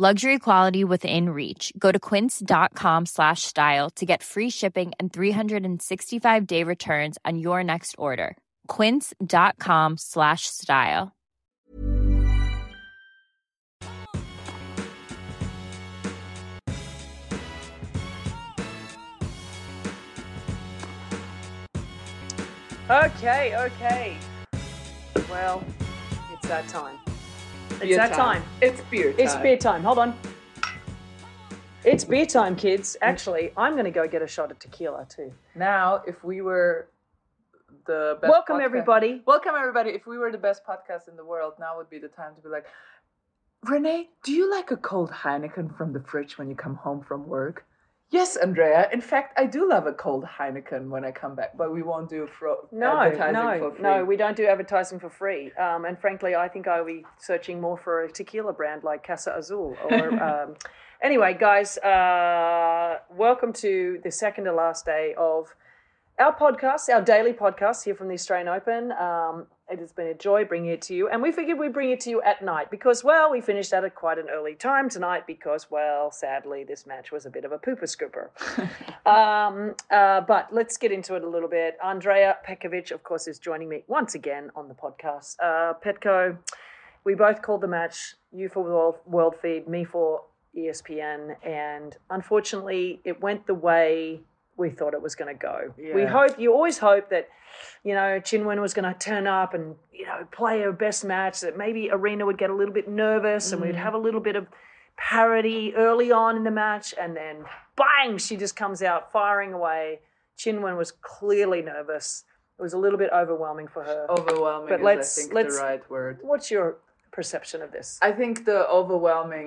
Luxury quality within reach. Go to quince.com slash style to get free shipping and 365 day returns on your next order. Quince.com slash style. Okay, okay. Well, it's that time. It's Beer that time. It's beer time. It's beer time. Hold on. It's beer time, kids. Mm. Actually, I'm going to go get a shot of tequila too. Now, if we were the best Welcome, podcast- everybody. Welcome, everybody. If we were the best podcast in the world, now would be the time to be like, Rennae, do you like a cold Heineken from the fridge when you come home from work? Yes, Andrea. In fact, I do love a cold Heineken when I come back, but we won't do fro- No, advertising no, for free. no. We don't do advertising for free. Um, and frankly, I think I'll be searching more for a tequila brand like Casa Azul. Or um, anyway, guys, uh, welcome to the second to last day of our podcast, our daily podcast here from the Australian Open. Um, it has been a joy bringing it to you, and we figured we'd bring it to you at night because, well, we finished at a quite an early time tonight because, well, sadly, this match was a bit of a pooper scooper. um, uh, but let's get into it a little bit. Andrea Petkovic, of course, is joining me once again on the podcast. Uh, Petko, we both called the match. You for World, World Feed, me for ESPN, and unfortunately, it went the way we thought it was going to go. We hope you always hope that you know Qinwen was going to turn up and you know play her best match. That maybe Aryna would get a little bit nervous and we'd mm. have a little bit of parity early on in the match, and then bang, she just comes out firing away. Qinwen was clearly nervous. It was a little bit overwhelming for her. Overwhelming But is, let's- I think, let's- the right word. What's your perception of this? I think the overwhelming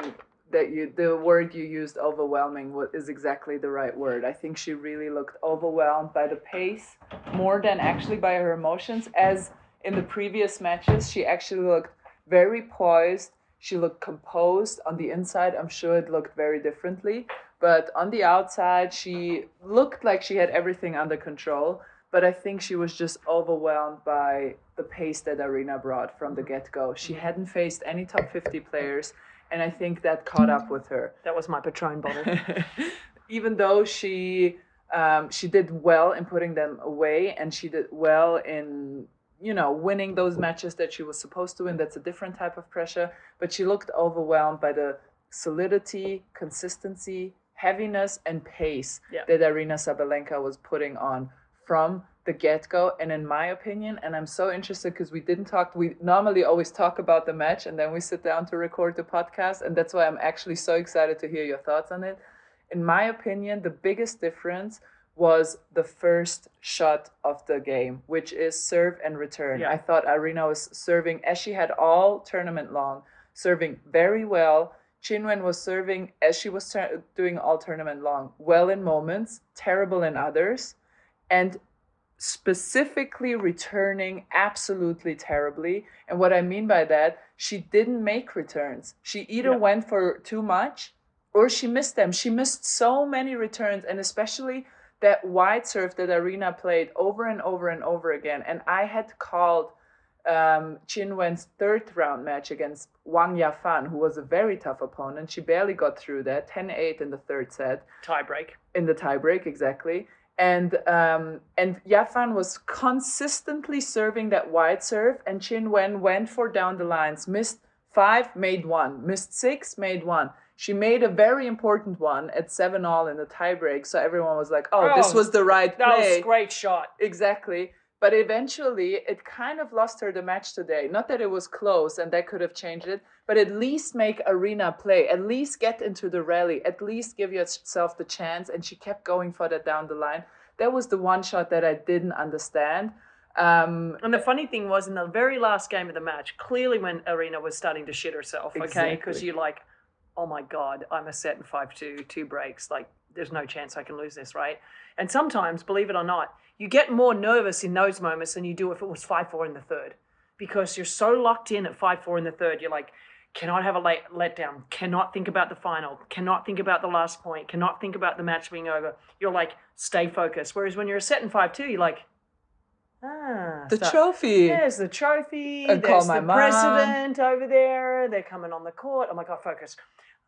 that you the word you used overwhelming is exactly the right word. I think she really looked overwhelmed by the pace more than actually by her emotions as in the previous matches she actually looked very poised. She looked composed on the inside. I'm sure it looked very differently, but on the outside she looked like she had everything under control. But I think she was just overwhelmed by the pace that Aryna brought from the get go. She hadn't faced any top 50 players, and I think that caught up with her. That was my Patron bottle. Even though she um, she did well in putting them away, and she did well in you know winning those matches that she was supposed to win. That's a different type of pressure. But she looked overwhelmed by the solidity, consistency, heaviness, and pace Yeah. that Aryna Sabalenka was putting on from the get go. And in my opinion, and I'm so interested because we didn't talk, we normally always talk about the match and then we sit down to record the podcast. And that's why I'm actually so excited to hear your thoughts on it. In my opinion, the biggest difference was the first shot of the game, which is serve and return. Yeah. I thought Aryna was serving as she had all tournament long, serving very well. Qinwen was serving as she was tur- doing all tournament long, well in moments, terrible in others, and specifically returning absolutely terribly. And what I mean by that, she didn't make returns. She either Yeah. went for too much or she missed them. She missed so many returns, and especially that wide serve that Aryna played over and over and over again. And I had called um, Qinwen's third round match against Wang Yafan, who was a very tough opponent. She barely got through that, 10 8 in the third set Tiebreak. in the tiebreak exactly and um, and Yafan was consistently serving that wide serve and Qinwen went for down the lines missed five made one missed six made one She made a very important one at seven all in the tiebreak, so everyone was like, "Oh, this Oh, was the right That play." was a great shot. Exactly. But eventually, it kind of lost her the match today. Not that it was close and that could have changed it, but at least make Aryna play. At least get into the rally. At least give yourself the chance. And she kept going for that down the line. That was the one shot that I didn't understand. Um, And the funny thing was, in the very last game of the match, clearly when Aryna was starting to shit herself, okay, because you're like, oh my god, I'm a set in five two, two breaks, like there's no chance I can lose this, right? And sometimes, believe it or not, you get more nervous in those moments than you do if it was five four in the third, because you're so locked in at five four in the third. You're like, cannot have a late letdown, cannot think about the final, cannot think about the last point, cannot think about the match being over. You're like, stay focused. Whereas when you're a set in five two, you're like. Ah, the start- trophy. there's the trophy. And there's my the mom. president over there. They're coming on the court. Oh my god, focus.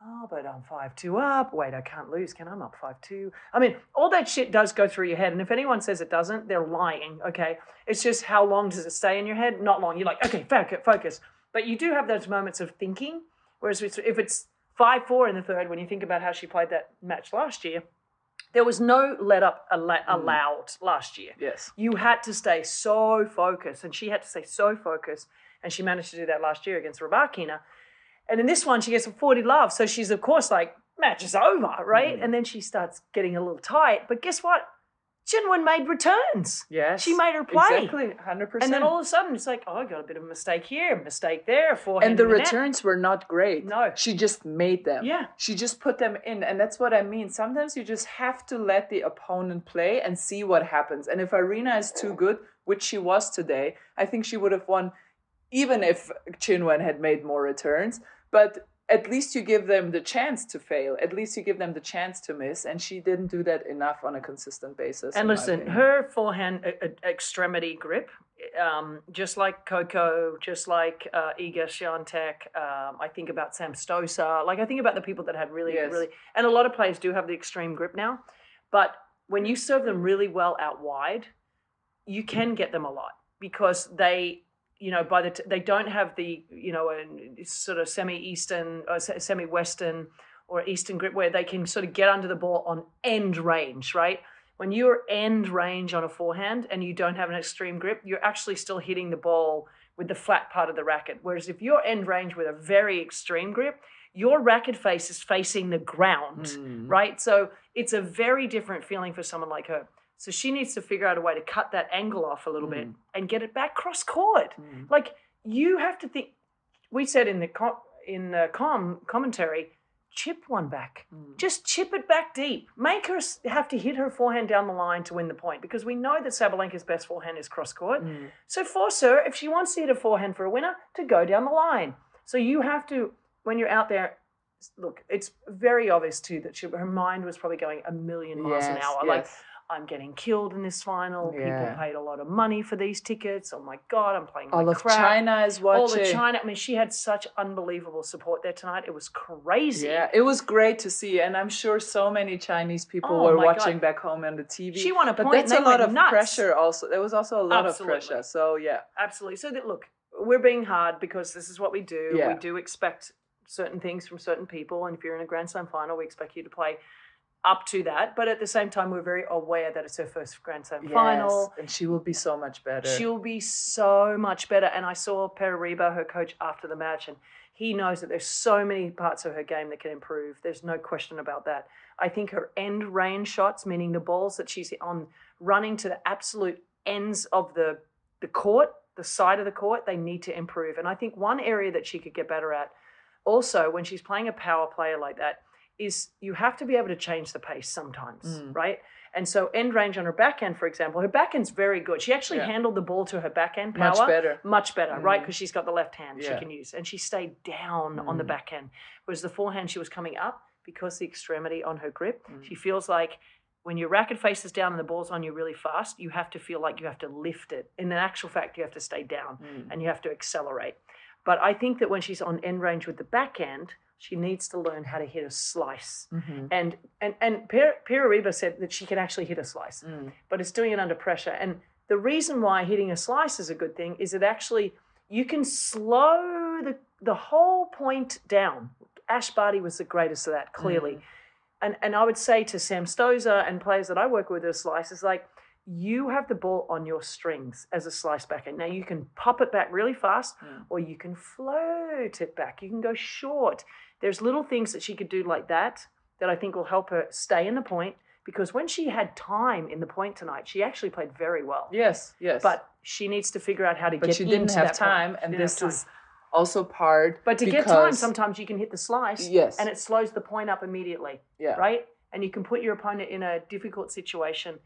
Oh, but I'm five two up. Wait, I can't lose. Can I? I'm up five two. I mean, all that shit does go through your head. And if anyone says it doesn't, they're lying. Okay, it's just how long does it stay in your head? Not long. You're like, okay, focus, focus. But you do have those moments of thinking. Whereas if it's five four in the third, when you think about how she played that match last year, there was no let up alla- mm. allowed last year yes. you had to stay so focused, and she had to stay so focused, and she managed to do that last year against Rybakina. And in this one, she gets a 40 love, so she's of course like, match is over, right? Mm. And then she starts getting a little tight. But guess what? Qinwen made returns. Yes. She made her play. Exactly. 100%. And then all of a sudden, it's like, oh, I got a bit of a mistake here, a mistake there, forehand. and the returns were not great. No. She just made them. Yeah. She just put them in. And that's what I mean. Sometimes you just have to let the opponent play and see what happens. And if Aryna is too good, which she was today, I think she would have won even if Qinwen had made more returns. But at least you give them the chance to fail. At least you give them the chance to miss. And she didn't do that enough on a consistent basis. And listen, her forehand uh, uh, extremity grip, um, just like Coco, just like uh, Iga Swiatek, um, I think about Sam Stosur. Like I think about the people that had really, Yes. really, and a lot of players do have the extreme grip now. But when you serve them really well out wide, you can get them a lot because they, you know, by the t- they don't have the, you know, a sort of semi-eastern uh, or semi-western or eastern grip where they can sort of get under the ball on end range, right? When you're end range on a forehand and you don't have an extreme grip, you're actually still hitting the ball with the flat part of the racket. Whereas if you're end range with a very extreme grip, your racket face is facing the ground, mm. right? So it's a very different feeling for someone like her. So she needs to figure out a way to cut that angle off a little bit mm. and get it back cross court. Mm. Like you have to think. We said in the com, in the com commentary, chip one back. Mm. Just chip it back deep. Make her have to hit her forehand down the line to win the point because we know that Sabalenka's best forehand is cross court. So force her if she wants to hit a forehand for a winner to go down the line. So you have to when you're out there. Look, it's very obvious too that she, her mind was probably going a million miles an Yes, hour. Like yes. I'm getting killed in this final. Yeah. People paid a lot of money for these tickets. Oh my god, I'm playing All like of crap. China is watching. All the China. I mean, she had such unbelievable support there tonight. It was crazy. Yeah, it was great to see, and I'm sure so many Chinese people Oh were watching God. back home on the TV. She won a point. but that's a lot of nuts. pressure. Also, there was also a lot Absolutely. of pressure. So yeah, Absolutely. So that look, we're being hard because this is what we do. Yeah. We do expect certain things from certain people, and if you're in a Grand Slam final, we expect you to play up to that. But at the same time, we're very aware that it's her first Grand Slam final. And she will be so much better. She'll be so much better. And I saw Pere Riba, her coach, after the match, and he knows that there's so many parts of her game that can improve. There's no question about that. I think her end range shots, meaning the balls that she's on running to the absolute ends of the the court, the side of the court, they need to improve. And I think one area that she could get better at also when she's playing a power player like that is you have to be able to change the pace sometimes, Mm. right? And so end range on her backhand, for example, her backhand's very good. She actually Yeah. handled the ball to her backhand power Much better. much better, right? Mm. Because she's got the left hand she can use, and she stayed down on the Mm. backhand, whereas the forehand she was coming up because the extremity on her grip. Mm. She feels like when your racket faces down and the ball's on you really fast, you have to feel like you have to lift it. In the actual fact, you have to stay down Mm. and you have to accelerate. But I think that when she's on end range with the back backhand, she needs to learn how to hit a slice. Mm-hmm. And and and Pira Pira said that she can actually hit a slice, Mm. but it's doing it under pressure. And the reason why hitting a slice is a good thing is it actually you can slow the the whole point down Ash Barty was the greatest of that, clearly. Mm. And and I would say to Sam Stosur and players that I work with as slice is like, you have the ball on your strings as a slice backer. Now you can pop it back really fast, Mm. or you can float it back. You can go short. There's little things that she could do like that that I think will help her stay in the point. Because when she had time in the point tonight, she actually played very well. Yes, yes. But she needs to figure out how to get. but get she didn't have point. time, and this time. is also part. But to get time, sometimes you can hit the slice, Yes. and it slows the point up immediately, yeah. right? And you can put your opponent in a difficult situation,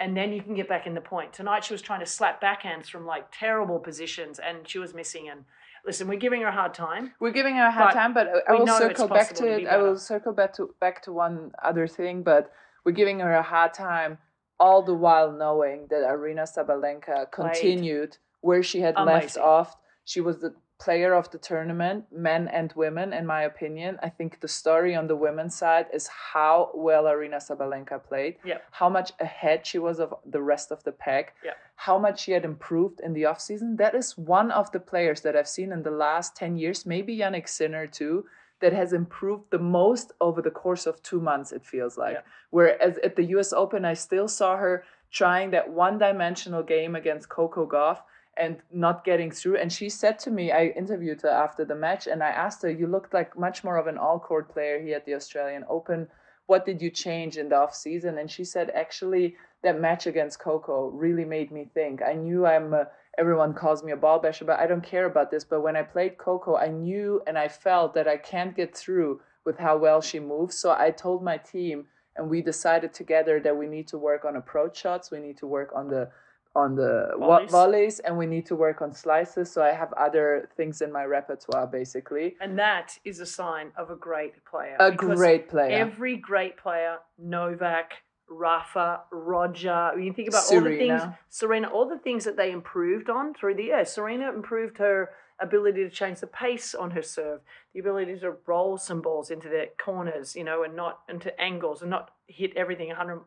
and then you can get back in the point. Tonight, she was trying to slap backhands from like terrible positions, and she was missing. And listen, we're giving her a hard time. We're giving her a hard But time, but I- will circle back to it. I will circle back to back to one other thing, but we're giving her a hard time all the while knowing that Aryna Sabalenka continued where she had left off. She was the player of the tournament, men and women, in my opinion. I think the story on the women's side is how well Aryna Sabalenka played, Yeah. how much ahead she was of the rest of the pack, Yeah. how much she had improved in the offseason. That is one of the players that I've seen in the last 10 years, maybe Jannik Sinner too, that has improved the most over the course of two months, it feels like. Yeah. Whereas at the US Open, I still saw her trying that one dimensional game against Coco Gauff and not getting through. And she said to me, I interviewed her after the match and I asked her, You looked like much more of an all court player here at the Australian Open. What did you change in the off season? And she said, Actually, that match against Coco really made me think. I knew I'm a, everyone calls me a ball basher, but I don't care about this. But when I played Coco, I knew and I felt that I can't get through with how well she moves. So I told my team, and we decided together that we need to work on approach shots. We need to work on the on the Volleys. volleys, and we need to work on slices. So I have other things in my repertoire, basically. And that is a sign of a great player. A great player. Every great player, Novak, Rafa, Roger. You think about all the things, Serena. Serena, all the things that they improved on through the year. Serena improved her ability to change the pace on her serve, the ability to roll some balls into the corners, you know, and not into angles and not hit everything 100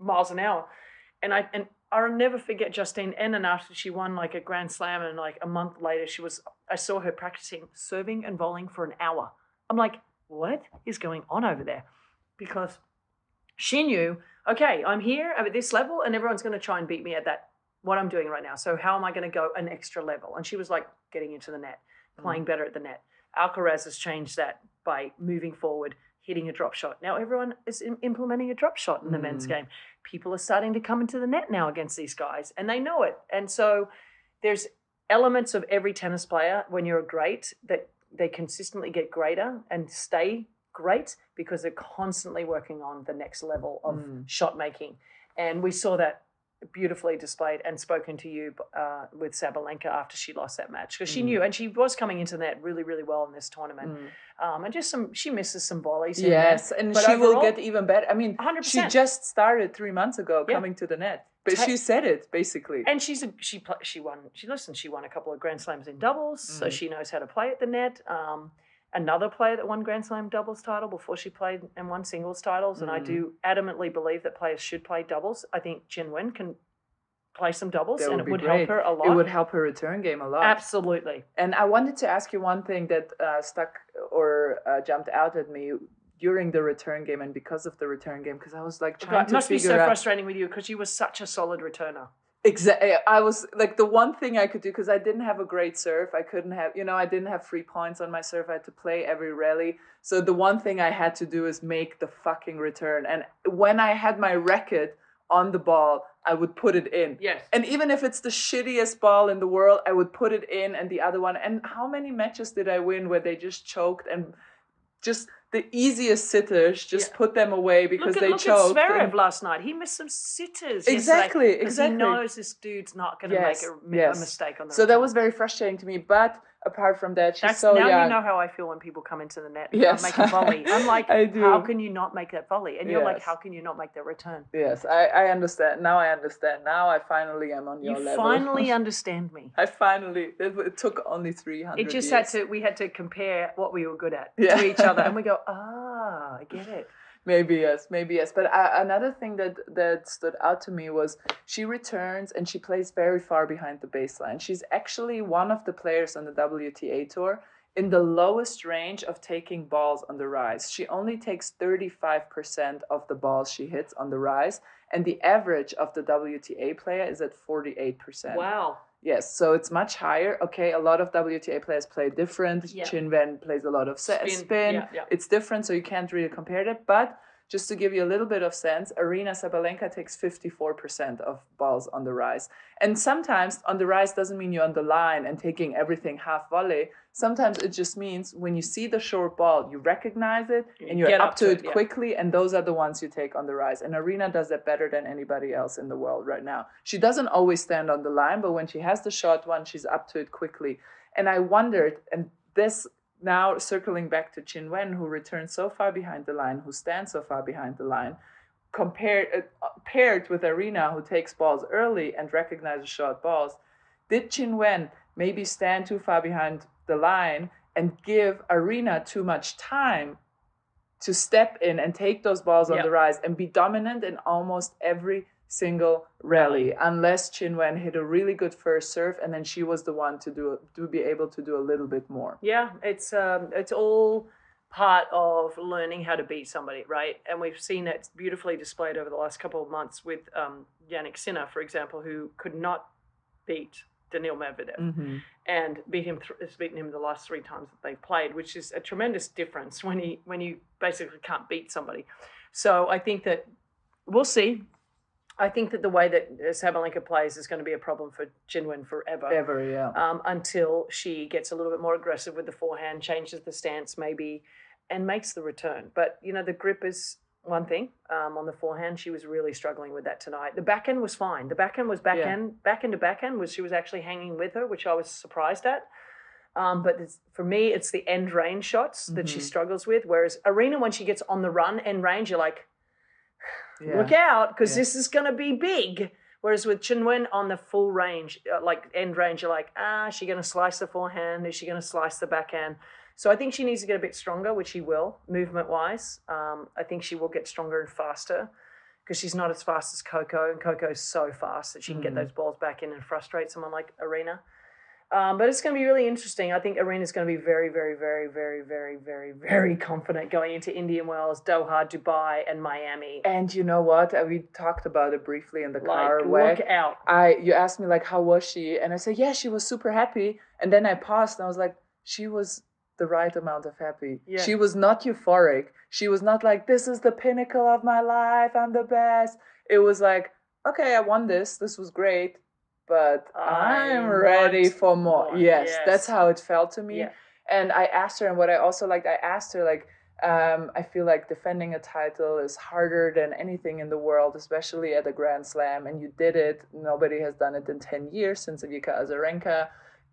miles an hour. And I and I'll never forget Justine Henin after she won like a Grand Slam, and like a month later, she was. I saw her practicing serving and volleying for an hour. I'm like, what is going on over there? Because she knew, okay, I'm here I'm at this level, and everyone's going to try and beat me at that what I'm doing right now. So how am I going to go an extra level? And she was like getting into the net, mm. playing better at the net. Alcaraz has changed that by moving forward, hitting a drop shot. Now everyone is implementing a drop shot in the men's game. People are starting to come into the net now against these guys, and they know it. And so there's elements of every tennis player when you're a great that they consistently get greater and stay great because they're constantly working on the next level of Mm. shot making. And we saw that beautifully displayed and spoken to you uh, with Sabalenka after she lost that match because Mm. she knew and she was coming into that really really well in this tournament. Um, and just some she misses some volleys. here and there. Yes, and But she will get even better. I mean, 100%. she just started three months ago Yeah. coming to the net, but Ta- she said it basically. And she's a, she she won she listened she won a couple of Grand Slams in doubles, so Mm-hmm. she knows how to play at the net. Um, another player that won Grand Slam doubles title before she played and won singles titles, and I do Mm-hmm. adamantly believe that players should play doubles. I think Qinwen can play some doubles, That and would it would great. help her a lot. It would help her return game a lot. Absolutely. And I wanted to ask you one thing that uh, stuck or uh, jumped out at me during the return game and because of the return game, because I was like trying to. It to must be so out frustrating with you because you were such a solid returner. Exactly. Eh, I was like the one thing I could do because I didn't have a great serve. I couldn't have, you know, I didn't have free points on my serve. I had to play every rally. So the one thing I had to do is make the fucking return. And when I had my racket on the ball, I would put it in. Yes. And even if it's the shittiest ball in the world, I would put it in and the other one. And how many matches did I win where they just choked and just the easiest sitters just Yeah. put them away because look at, they look choked. at Zverev and- last night. He missed some sitters. Exactly, exactly. He knows this dude's not going to Yes, make a, yes. a mistake on the so that was very frustrating to me. But apart from that, she's That's so now young. you know how I feel when people come into the net and Yes. make a volley. I'm like, how can you not make that volley? And you're like, how can you not make that return? Yes, I, I understand. Now I understand. Now I finally am on your You level. You finally understand me. I finally. It, it took only three hundred. It just had to. We had to compare what we were good at Yeah. to each other, and we go, ah, I get it. Maybe yes, maybe yes. But uh, another thing that that stood out to me was she returns and she plays very far behind the baseline. She's actually one of the players on the WTA tour in the lowest range of taking balls on the rise. She only takes 35% of the balls she hits on the rise, and the average of the WTA player is at 48%. Wow. Yes, so it's much higher. Okay, a lot of WTA players play different. Yeah. Qinwen plays a lot of Spin, spin. yeah, yeah. It's different, so you can't really compare it. But just to give you a little bit of sense, Aryna Sabalenka takes 54% of balls on the rise. And sometimes on the rise doesn't mean you're on the line and taking everything half volley. Sometimes it just means when you see the short ball, you recognize it and you're get up, to to it, it, yeah. quickly, and those are the ones you take on the rise. And Aryna does that better than anybody else in the world right now. She doesn't always stand on the line, but when she has the short one, she's up to it quickly. And I wondered, and this now circling back to Qinwen, who returns so far behind the line, who stands so far behind the line, compared uh, paired with Aryna, who takes balls early and recognizes short balls, did Qinwen maybe stand too far behind the line and give Aryna too much time to step in and take those balls on Yeah. the rise and be dominant in almost every single rally, unless Qinwen hit a really good first serve and then she was the one to do to be able to do a little bit more. Yeah, it's um, it's all part of learning how to beat somebody, right? And we've seen it beautifully displayed over the last couple of months with um, Jannik Sinner, for example, who could not beat Daniil Medvedev Mm-hmm. and beat him. Th- has beaten him the last three times that they've played, which is a tremendous difference when he when you basically can't beat somebody. So I think that we'll see. I think that the way that uh, Sabalenka plays is going to be a problem for Qinwen forever Ever, yeah. um, until she gets a little bit more aggressive with the forehand, changes the stance maybe, and makes the return. But you know, the grip is one thing um, on the forehand. She was really struggling with that tonight. The backhand was fine. The backhand was backhand, backhand to backhand was she was actually hanging with her, which I was surprised at. Um, but it's, for me, it's the end range shots that she struggles with. Whereas Aryna, when she gets on the run end range, you're like, yeah. look out because Yeah. this is going to be big. Whereas with Qinwen on the full range, uh, like end range, you're like, ah, is she going to slice the forehand? Is she going to slice the backhand? So I think she needs to get a bit stronger, which she will, movement wise. Um, I think she will get stronger and faster because she's not as fast as Coco, and Coco's so fast that she can get those balls back in and frustrate someone like Aryna. Um, but it's going to be really interesting. I think Aryna's going to be very, very, very, very, very, very, very confident going into Indian Wells, Doha, Dubai, and Miami. And you know what? Uh, We talked about it briefly in the car Like, away. look out. I you asked me like how was she, and I said yeah, she was super happy. And then I paused and I was like, she was the right amount of happy. Yeah. She was not euphoric. She was not like this is the pinnacle of my life. I'm the best. It was like okay, I won this. This was great, but I I'm ready for more. more. Yes, Yes. that's how it felt to me. Yeah. And I asked her, and what I also liked, I asked her like. Um, I feel like defending a title is harder than anything in the world, especially at a Grand Slam. And you did it. Nobody has done it in 10 years since Vika Azarenka.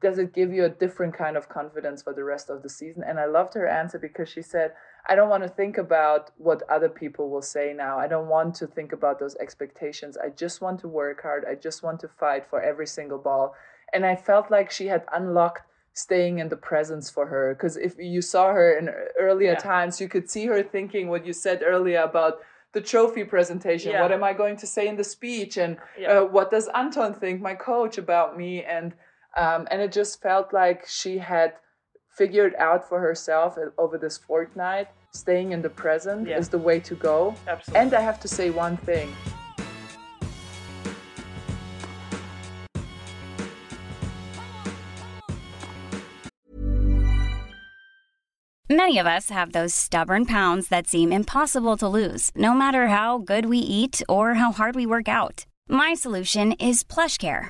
Does it give you a different kind of confidence for the rest of the season? And I loved her answer because she said, I don't want to think about what other people will say now. I don't want to think about those expectations. I just want to work hard. I just want to fight for every single ball. And I felt like she had unlocked staying in the presence for her because if you saw her in earlier Yeah. times you could see her thinking what you said earlier about the trophy presentation Yeah. what am i going to say in the speech and Yeah. uh, what does anton think my coach about me and um, and it just felt like she had figured out for herself over this fortnight staying in the present Yeah. is the way to go Absolutely. and i have to say one thing Many of us have those stubborn pounds that seem impossible to lose, no matter how good we eat or how hard we work out. My solution is PlushCare.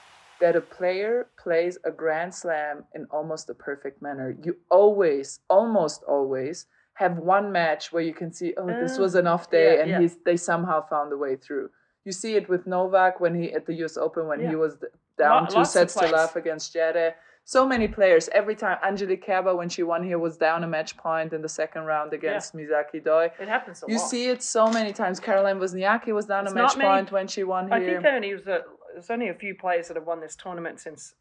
that a player plays a grand slam in almost a perfect manner. You always, almost always, have one match where you can see, oh, this was an off uh, day, yeah, and yeah. he's they somehow found a way through. You see it with Novak when he at the U.S. Open when Yeah. he was down two sets to love against Djere. So many players. Every time Angelique Kerber when she won here was down a match point in the second round against Misaki Doi. It happens a You lot. see it so many times. Caroline Wozniacki was down It's a match many- point when she won here. I think only was a, there's only a few players that have won this tournament since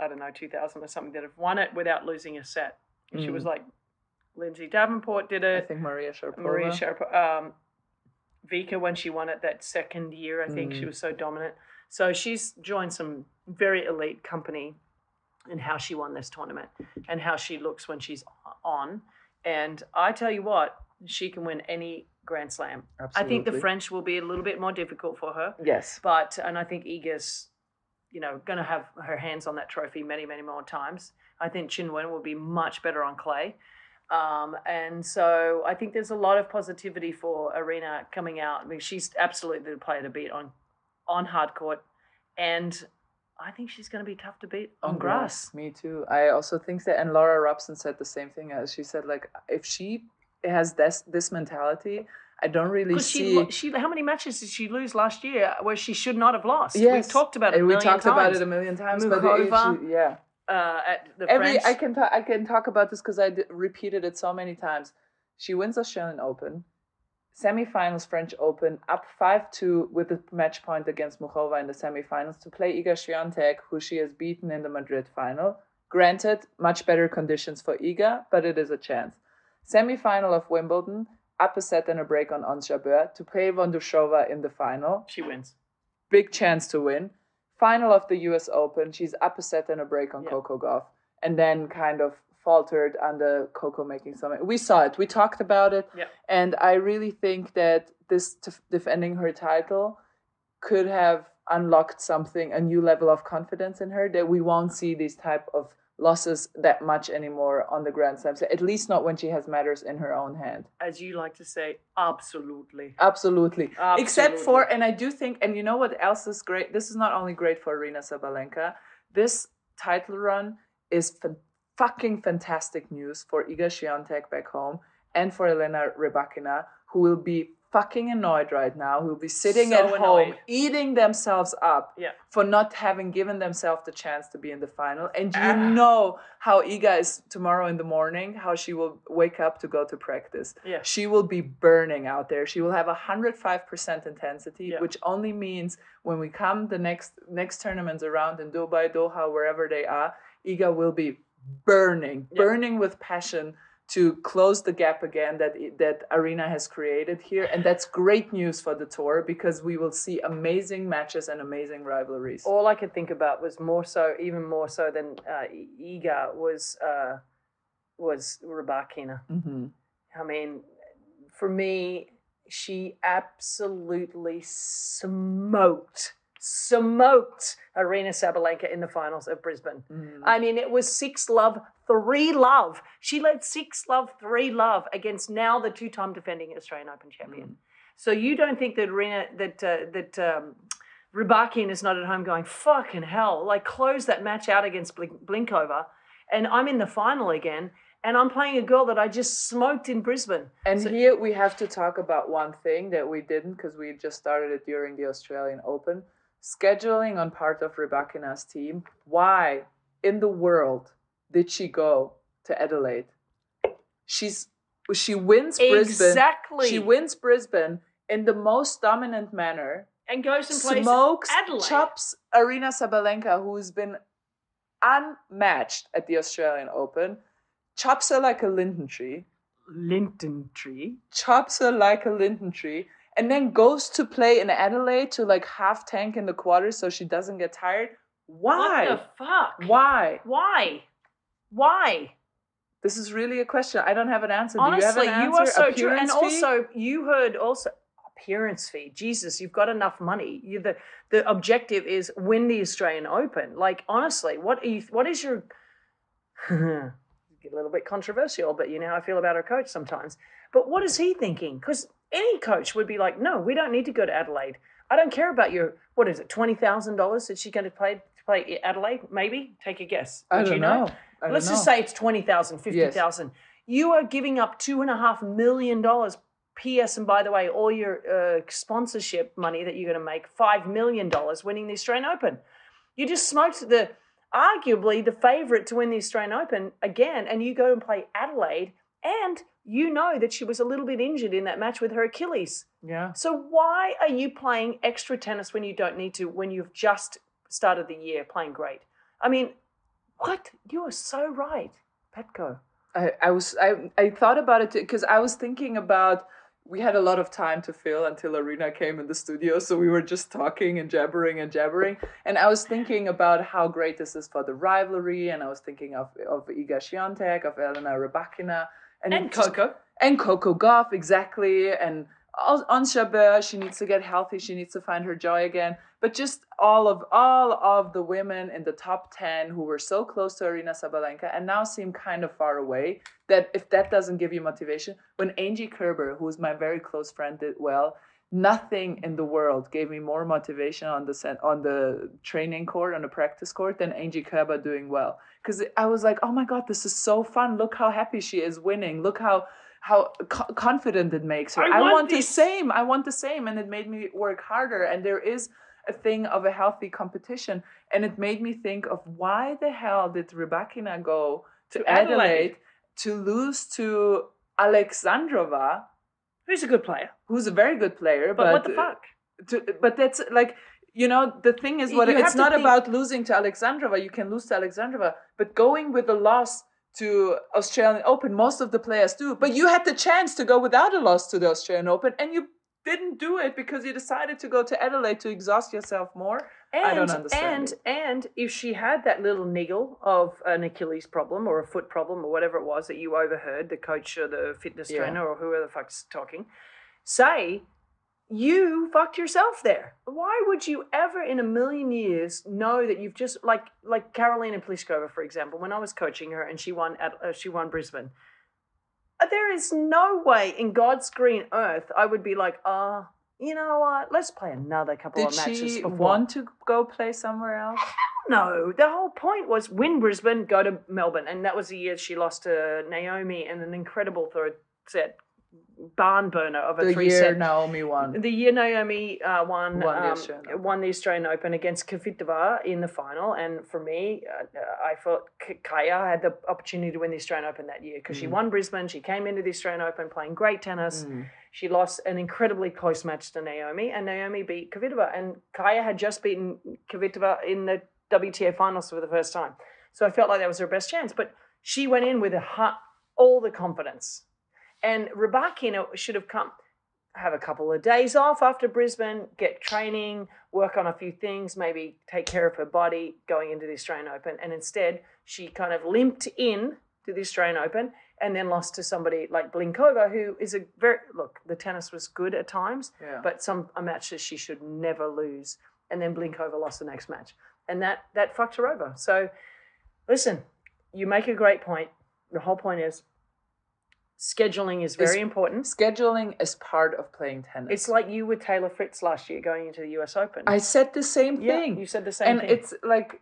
I don't know 2000 or something that have won it without losing a set. She was like Lindsay Davenport did it. I think Maria Sharapova. Maria Sharapova, um, Vika when she won it that second year, I think she Mm. was so dominant. So she's joined some very elite company in how she won this tournament and how she looks when she's on. And I tell you what, she can win any Grand Slam. I think the French will be a little bit more difficult for her. Yes. But and I think Iga's, you know, going to have her hands on that trophy many, many more times. I think Qinwen will be much better on clay. Um, and so I think there's a lot of positivity for Aryna coming out. I mean, she's absolutely the player to beat on on hard court, and I think she's going to be tough to beat on, grass. Me too. I also think that, and Laura Robson said the same thing as she said, like if she has this this mentality, I don't really see. she, she, how many matches did she lose last year where she should not have lost? yes, We've talked about it. A we million talked about times. it a million times. But she- yeah, Uh, at the every French. I can ta- I can talk about this because I d- repeated it so many times. She wins the Australian Open, semifinals French Open, up five two with a match point against Mukhova in the semifinals to play Iga Swiatek, who she has beaten in the Madrid final. Granted, much better conditions for Iga, but it is a chance. Semifinal of Wimbledon, up a set and a break on Ons Jabeur to play Vondushova in the final she wins. big chance to win. Final of the US Open, she's up a set and a break on Yeah. Coco Gauff, and then kind of faltered under Coco making something. We saw it, we talked about it, Yeah. and I really think that this t- defending her title could have unlocked something, a new level of confidence in her that we won't see these type of losses that much anymore on the Grand Slams. At least not when she has matters in her own hand. As you like to say, absolutely. Absolutely. Except for, and I do think, and you know what else is great? This is not only great for Aryna Sabalenka. This title run is fa- fucking fantastic news for Iga Swiatek back home and for Elena Rybakina, who will be fucking annoyed right now, who will be sitting So at home eating themselves up Yeah. for not having given themselves the chance to be in the final. And you Ah. know how Iga is tomorrow in the morning, how she will wake up to go to practice. Yeah. She will be burning out there. She will have 105% intensity, Yeah. which only means when we come the next next tournaments around in Dubai, Doha, wherever they are, Iga will be burning, burning with passion to close the gap again that that Aryna has created here, and that's great news for the tour because we will see amazing matches and amazing rivalries. All I could think about was more so, even more so than uh, Iga was uh, was Rybakina. Mhm. I mean, for me, she absolutely smoked, smoked Aryna Sabalenka in the finals of Brisbane. Mm. I mean, it was six love, three love. She led six love, three love against now the two-time defending Australian Open champion. So you don't think that Aryna that uh, that um, Rybakin is not at home going fucking hell? Like close that match out against Blink- Blinkova, and I'm in the final again, and I'm playing a girl that I just smoked in Brisbane. And So- here we have to talk about one thing that we didn't because we just started it during the Australian Open. Scheduling on part of Rybakina's team. Why in the world did she go to Adelaide? She's she wins Brisbane. Exactly. She wins Brisbane in the most dominant manner. and goes and plays Smokes, Adelaide. chops Aryna Sabalenka, who's been unmatched at the Australian Open, chops her like a linden tree Linden tree. chops her like a linden tree, and then goes to play in Adelaide to like half tank in the quarters so she doesn't get tired. Why? What the fuck? Why? Why? Why? This is really a question. I don't have an answer. Honestly, Do you have an you are so true. And fee? also, you heard also appearance fee. Jesus, you've got enough money. You the the objective is win the Australian Open. Like honestly, what are you, what is your get a little bit controversial, but you know how I feel about our coach sometimes. But what is he thinking? Because any coach would be like, no, we don't need to go to Adelaide. I don't care about your what is it, twenty thousand dollars that she's going to play to play Adelaide? Maybe take a guess. I don't you know. I don't Let's just know. say it's 20,000, 50,000. You are giving up two and a half million dollars. P.S. And by the way, all your uh, sponsorship money that you're going to make, five million dollars winning the Australian Open. You just smoked the arguably the favourite to win the Australian Open again, and you go and play Adelaide, and you know that she was a little bit injured in that match with her Achilles. Yeah. So why are you playing extra tennis when you don't need to, when you've just started the year playing great? I mean, what? You are so right, Petko. I, I was I, I thought about it because I was thinking about we had a lot of time to fill until Aryna came in the studio, so we were just talking and jabbering and jabbering. And I was thinking about how great this is for the rivalry, and I was thinking of of Iga Świątek, of Elena Rybakina, and, And Coco. and Coco Gauff exactly, and Beur, she needs to get healthy. She needs to find her joy again. But just all of all of the women in the top ten who were so close to Aryna Sabalenka and now seem kind of far away. That if that doesn't give you motivation, when Angie Kerber, who is my very close friend, did well, nothing in the world gave me more motivation on the sen- on the training court on the practice court than Angie Kerber doing well. Because I was like, oh my god, this is so fun! Look how happy she is winning. Look how how co- confident it makes her. I I, want want, the same. I want the same, and it made me work harder. And there is a thing of a healthy competition, and it made me think of why the hell did Rybakina go to, To Adelaide. Adelaide to lose to Alexandrova, Who's a good player? who's a very good player, But, but, what the uh, fuck? to, but that's like you know the thing is what You it's not think- about losing to Alexandrova. You can lose to Alexandrova, but going with a loss to Australian Open, most of the players do. But you had the chance to go without a loss to the Australian Open, and you didn't do it because you decided to go to Adelaide to exhaust yourself more. And, I don't understand. And it. and if she had that little niggle of an Achilles problem or a foot problem or whatever it was that you overheard, the coach or the fitness Yeah. trainer or whoever the fuck's talking, say you fucked yourself there. Why would you ever in a million years know that you've just like like Karolina Pliskova, for example, when I was coaching her and she won at uh, she won Brisbane. There is no way in God's green earth I would be like, ah, you know what? Let's play another couple Did of matches. she of what?" want to go play somewhere else? No, the whole point was win Brisbane, go to Melbourne, and that was the year she lost to Naomi in an incredible third set barn burner of a The three year set. Naomi won. The year Naomi uh, won Won the um, Australian Open. won the Australian Open against Kvitova in the final, and for me, uh, I thought K- Kaya had the opportunity to win the Australian Open that year because she Mm. won Brisbane. She came into the Australian Open playing great tennis. She lost an incredibly close match to Naomi, and Naomi beat Kvitova, and Kaya had just beaten Kvitova in the WTA finals for the first time. So I felt like that was her best chance, but she went in with a heart, all the confidence. And Rybakina should have come, have a couple of days off after Brisbane, get training, work on a few things, maybe take care of her body going into the Australian Open. And instead, she kind of limped in to the Australian Open and then lost to somebody like Blinkova, who is a very look. The tennis was good at times, Yeah. but some uh, a match that she should never lose. And then Blinkova lost the next match, and that that fucked her over. So, listen, you make a great point. The whole point is scheduling is very Is- important. Scheduling is part of playing tennis. It's like you with Taylor Fritz last year going into the US Open. I said the same yeah, thing. you said the same and thing. And it's like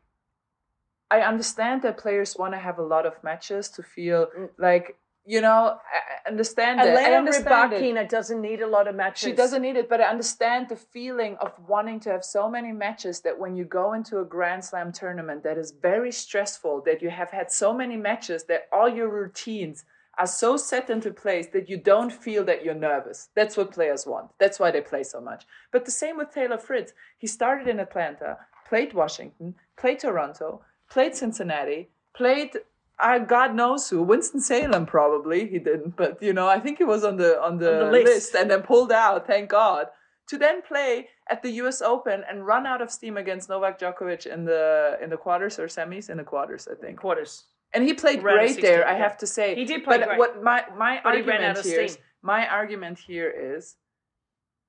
I understand that players want to have a lot of matches to feel mm. like you know I I understand that. I Elena understand it. Doesn't need a lot of matches. She doesn't need it, but I understand the feeling of wanting to have so many matches that when you go into a Grand Slam tournament that is very stressful, that you have had so many matches that all your routines are so set into place that you don't feel that you're nervous. That's what players want. That's why they play so much. But the same with Taylor Fritz. He started in Atlanta, played Washington, played Toronto, played Cincinnati, played uh, God knows who, Winston Salem probably he didn't, but you know I think he was on the on the, On the list. list and then pulled out. Thank God to then play at the U.S. Open and run out of steam against Novak Djokovic in the in the quarters or semis in the quarters, I think. quarters. And he played great 16, there, I have to say. He did play But great. what my my But he ran argument out of here is steam. my argument here is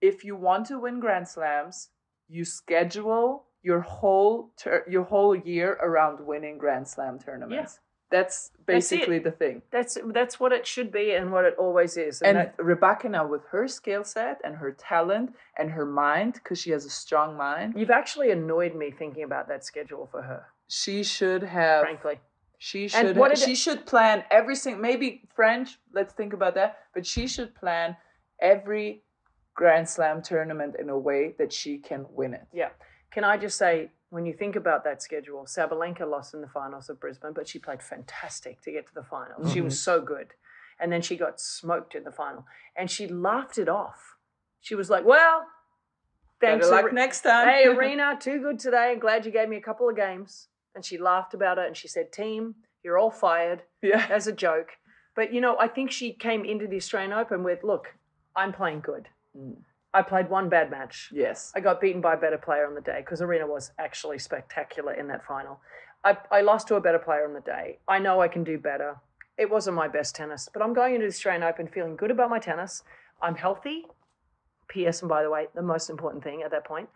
if you want to win Grand Slams, you schedule your whole ter- your whole year around winning Grand Slam tournaments. That's That's basically the thing. That's that's what it should be and what it always is. And that- Rebecca with her skill set and her talent and her mind, because she has a strong mind, you've actually annoyed me thinking about that schedule for her. she should have Frankly, She should she it- should plan every single maybe French, let's think about that, but she should plan every Grand Slam tournament in a way that she can win it. yeah. Can I just say, when you think about that schedule, Sabalenka lost in the finals of Brisbane, but she played fantastic to get to the finals. She was mhm. so good, and then she got smoked in the final, and she laughed it off. She was like, "Well, thanks, Better luck Are- next time. hey, Arena, too good today. I'm glad you gave me a couple of games." And she laughed about it, and she said, "Team, you're all fired." yeah. as a joke. But you know, I think she came into the Australian Open with, look, I'm playing good. Mm. I played one bad match. Yes. I got beaten by a better player on the day because Arena was actually spectacular in that final. I, I lost to a better player on the day. I know I can do better. It wasn't my best tennis, but I'm going into the Australian Open feeling good about my tennis. I'm healthy. P.S. And by the way, the most important thing at that point,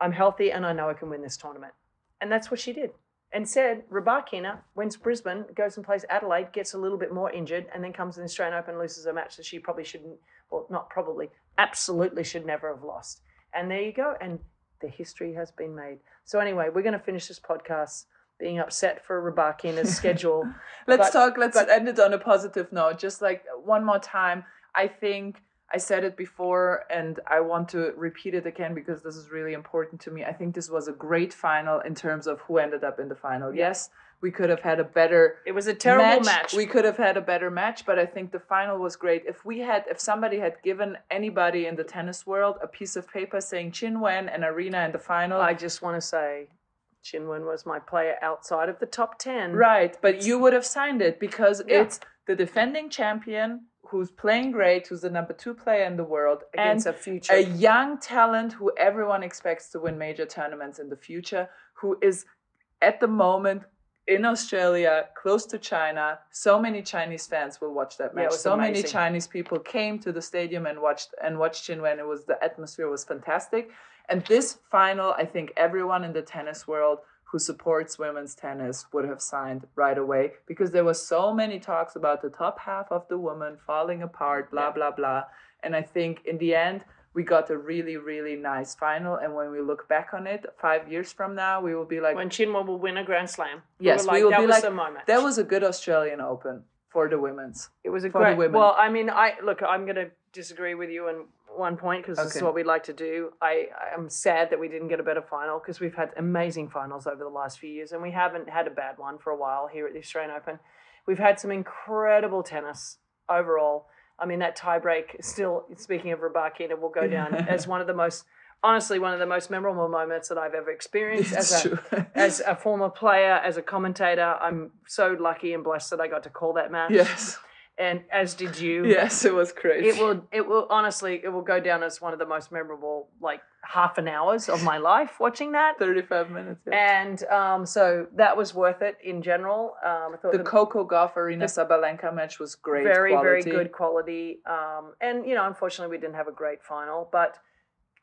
I'm healthy and I know I can win this tournament. And that's what she did. And said, Rybakina wins Brisbane, goes and plays Adelaide, gets a little bit more injured, and then comes in the Australian Open loses a match that she probably shouldn't, well, not probably, absolutely should never have lost. And there you go. And the history has been made. So anyway, we're going to finish this podcast being upset for Rybakina's schedule. Let's But- talk, let's but- end it on a positive note. Just like one more time. I think I said it before and I want to repeat it again because this is really important to me. I think this was a great final in terms of who ended up in the final. Yes, we could have had a better It was a terrible match. We could have had a better match, but I think the final was great. If we had, if somebody had given anybody in the tennis world a piece of paper saying Qinwen and Aryna in the final, I just want to say, Qinwen was my player outside of the top 10. right, but you would have signed it because Yeah. it's the defending champion who's playing great, who's the number two player in the world, Against and a future. a young talent who everyone expects to win major tournaments in the future, who is at the moment in Australia, close to China. So many Chinese fans will watch that match. was so many. Chinese people came to the stadium and watched and watched Qinwen. It was the atmosphere was fantastic. And this final, I think everyone in the tennis world who supports women's tennis would have signed right away because there was so many talks about the top half of the woman falling apart, blah blah blah. And I think in the end we got a really really nice final. And when we look back on it five years from now, we will be like, when Qinwen will win a Grand Slam. yes, were we will that be was like, the moment. that was a good Australian Open for the women's. It was a for great. women. Well, I mean, I look. I'm going to disagree with you on one point because this is Okay. what we'd like to do. I I'm sad that we didn't get a better final because we've had amazing finals over the last few years, and we haven't had a bad one for a while here at the Australian Open. We've had some incredible tennis overall. I mean, that tiebreak still. Speaking of Rybakina, will go down as one of the most. Honestly, one of the most memorable moments that I've ever experienced as It's a true. as a former player, as a commentator. I'm so lucky and blessed that I got to call that match. yes, and as did you. yes, it was crazy. It will. It will. Honestly, it will go down as one of the most memorable, like half an hours of my life watching that. Thirty-five minutes. Yeah. And um, so that was worth it in general. Um, I thought The the Coco Gauff Aryna Sabalenka match was great. very, very good quality. Um, and you know, unfortunately, we didn't have a great final, but.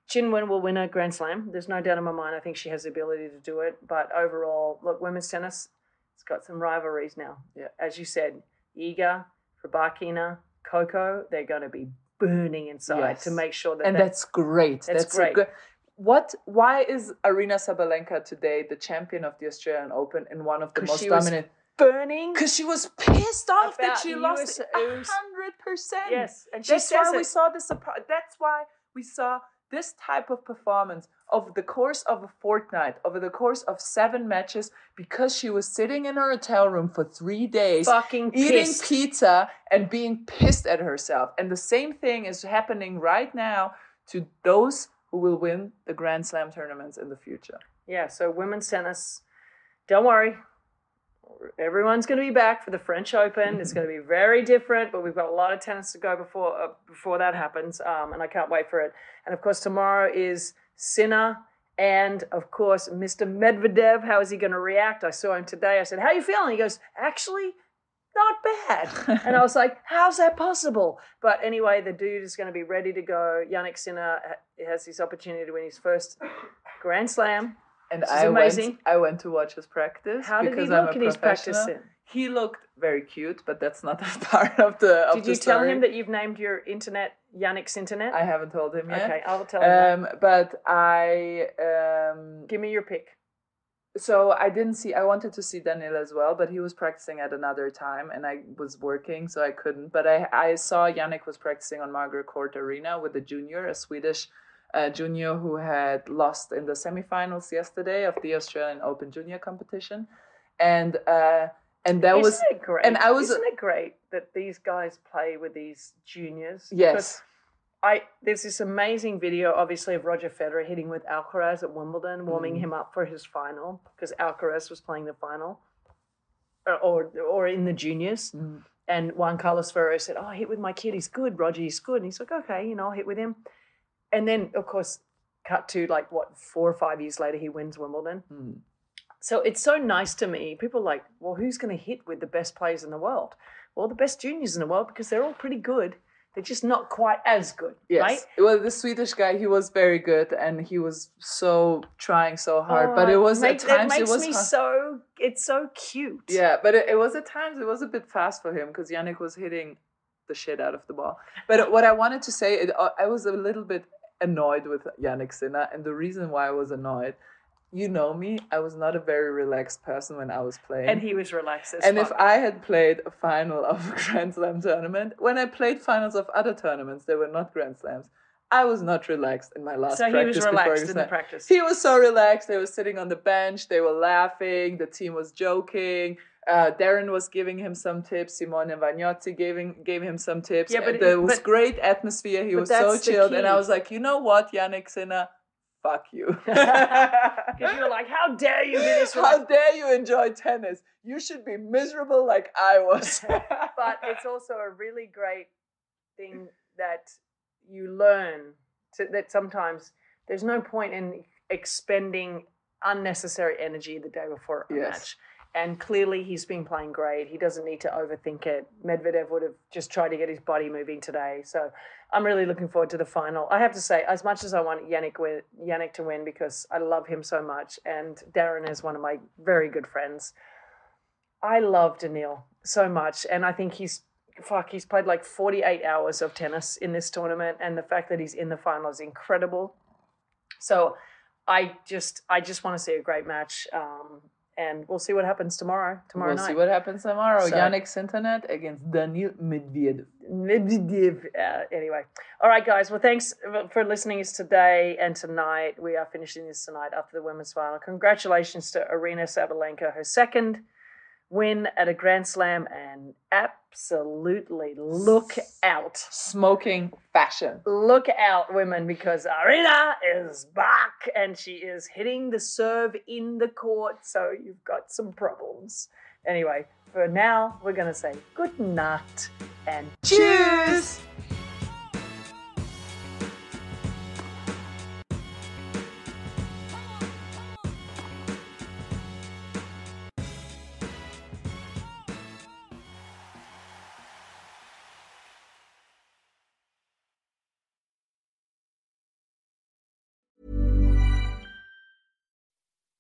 Qinwen will win a Grand Slam. There's no doubt in my mind. I think she has the ability to do it. But overall, look, women's tennis, it's got some rivalries now. Yeah. As you said, Iga, Rybakina, Coco, they're going to be burning inside Yes. to make sure that and that- that's great. That's That's, great. Good. What? Why is Aryna Sabalenka today the champion of the Australian Open and one of the most dominant? burning. Because she was pissed off that she lost US it it was- hundred percent. Yes, and she that's why we it. saw this. That's why we saw this type of performance over the course of a fortnight, over the course of seven matches, because she was sitting in her hotel room for three days, Fucking eating pissed. pizza and being pissed at herself. And the same thing is happening right now to those who will win the Grand Slam tournaments in the future. Yeah, so women's tennis, don't worry. Everyone's going to be back for the French Open. It's going to be very different, but we've got a lot of tennis to go before uh, before that happens, um, and I can't wait for it. And of course, tomorrow is Sinner, and of course, Mr. Medvedev. How is he going to react? I saw him today. I said, "How are you feeling?" He goes, "Actually, not bad. and I was like, how's that possible? But anyway, the dude is going to be ready to go. Jannik Sinner has this opportunity to win his first Grand Slam. And I amazing. went. I went to watch his practice How did he look in his practice. He looked very cute, but that's not a part of the. Of Did the you tell him that you've named your internet Jannik's Internet? I haven't told him yet. Okay, I'll tell him. Um, but I um, Give me your pick. so I didn't see. I wanted to see Daniil as well, but he was practicing at another time, and I was working, so I couldn't. But I I saw Jannik was practicing on Margaret Court Arena with a junior, a Swedish uh, junior who had lost in the semifinals yesterday of the Australian Open Junior competition, and uh, and that Isn't was it great? and I was- Isn't it great that these guys play with these juniors? yes. I there's this amazing video, obviously, of Roger Federer hitting with Alcaraz at Wimbledon, warming Mm. him up for his final because Alcaraz was playing the final, or or, or in the juniors. Mm. And Juan Carlos Ferrero said, "Oh, I hit with my kid. He's good. Roger, he's good." And he's like, "Okay, you know, I'll hit with him." And then, of course, cut to like what four or five years later, he wins Wimbledon. Mm. So it's so nice to me. People are like, well, who's going to hit with the best players in the world? Well, the best juniors in the world because they're all pretty good. They're just not quite as good, Yes. right? Well, the Swedish guy, he was very good, and he was so trying so hard. but it was Oh, makes, at times it it was me hard. so. It's so cute. Yeah, but it, it was at times it was a bit fast for him because Jannik was hitting the shit out of the ball. But what I wanted to say, it, uh, I was a little bit annoyed with Jannik Sinner, and the reason why I was annoyed, you know me, I was not a very relaxed person when I was playing. And he was relaxed as and if. I had played a final of a Grand Slam tournament, when I played finals of other tournaments, they were not Grand Slams. I was not relaxed in my last so he was relaxed in the practice. He was so relaxed. They were sitting on the bench. They were laughing. The team was joking. Uh, Darren was giving him some tips. Simone Vagnozzi giving gave him some tips. Yeah, but And there it- was but- great atmosphere. He was so chilled, and I was like, you know what, Jannik Sinner, fuck you. Because you were like, how dare you be this How dare you enjoy tennis? You should be miserable like I was. but it's also a really great thing that you learn to, that sometimes there's no point in expending unnecessary energy the day before a Yes. match. And clearly, he's been playing great. He doesn't need to overthink it. Medvedev would have just tried to get his body moving today. So I'm really looking forward to the final. I have to say, as much as I want Jannik, win, Jannik to win because I love him so much, and Darren is one of my very good friends, I love Daniil so much, and I think he's fuck. He's played like 48 hours of tennis in this tournament, and the fact that he's in the final is incredible. So, I just I just want to see a great match, um, and we'll see what happens tomorrow. Tomorrow we'll night. see what happens tomorrow. So- Jannik Sinternet against Daniil Medvedev. Medvedev. Uh, anyway, all right, guys. Well, thanks for listening us today and tonight. We are finishing this tonight after the women's final. Congratulations to Aryna Sabalenka, her second win at a Grand Slam, and absolutely look out. Smoking fashion. Look out, women, because Aryna is back and she is hitting the serve in the court, so you've got some problems. Anyway, for now, we're going to say good night and Cheers!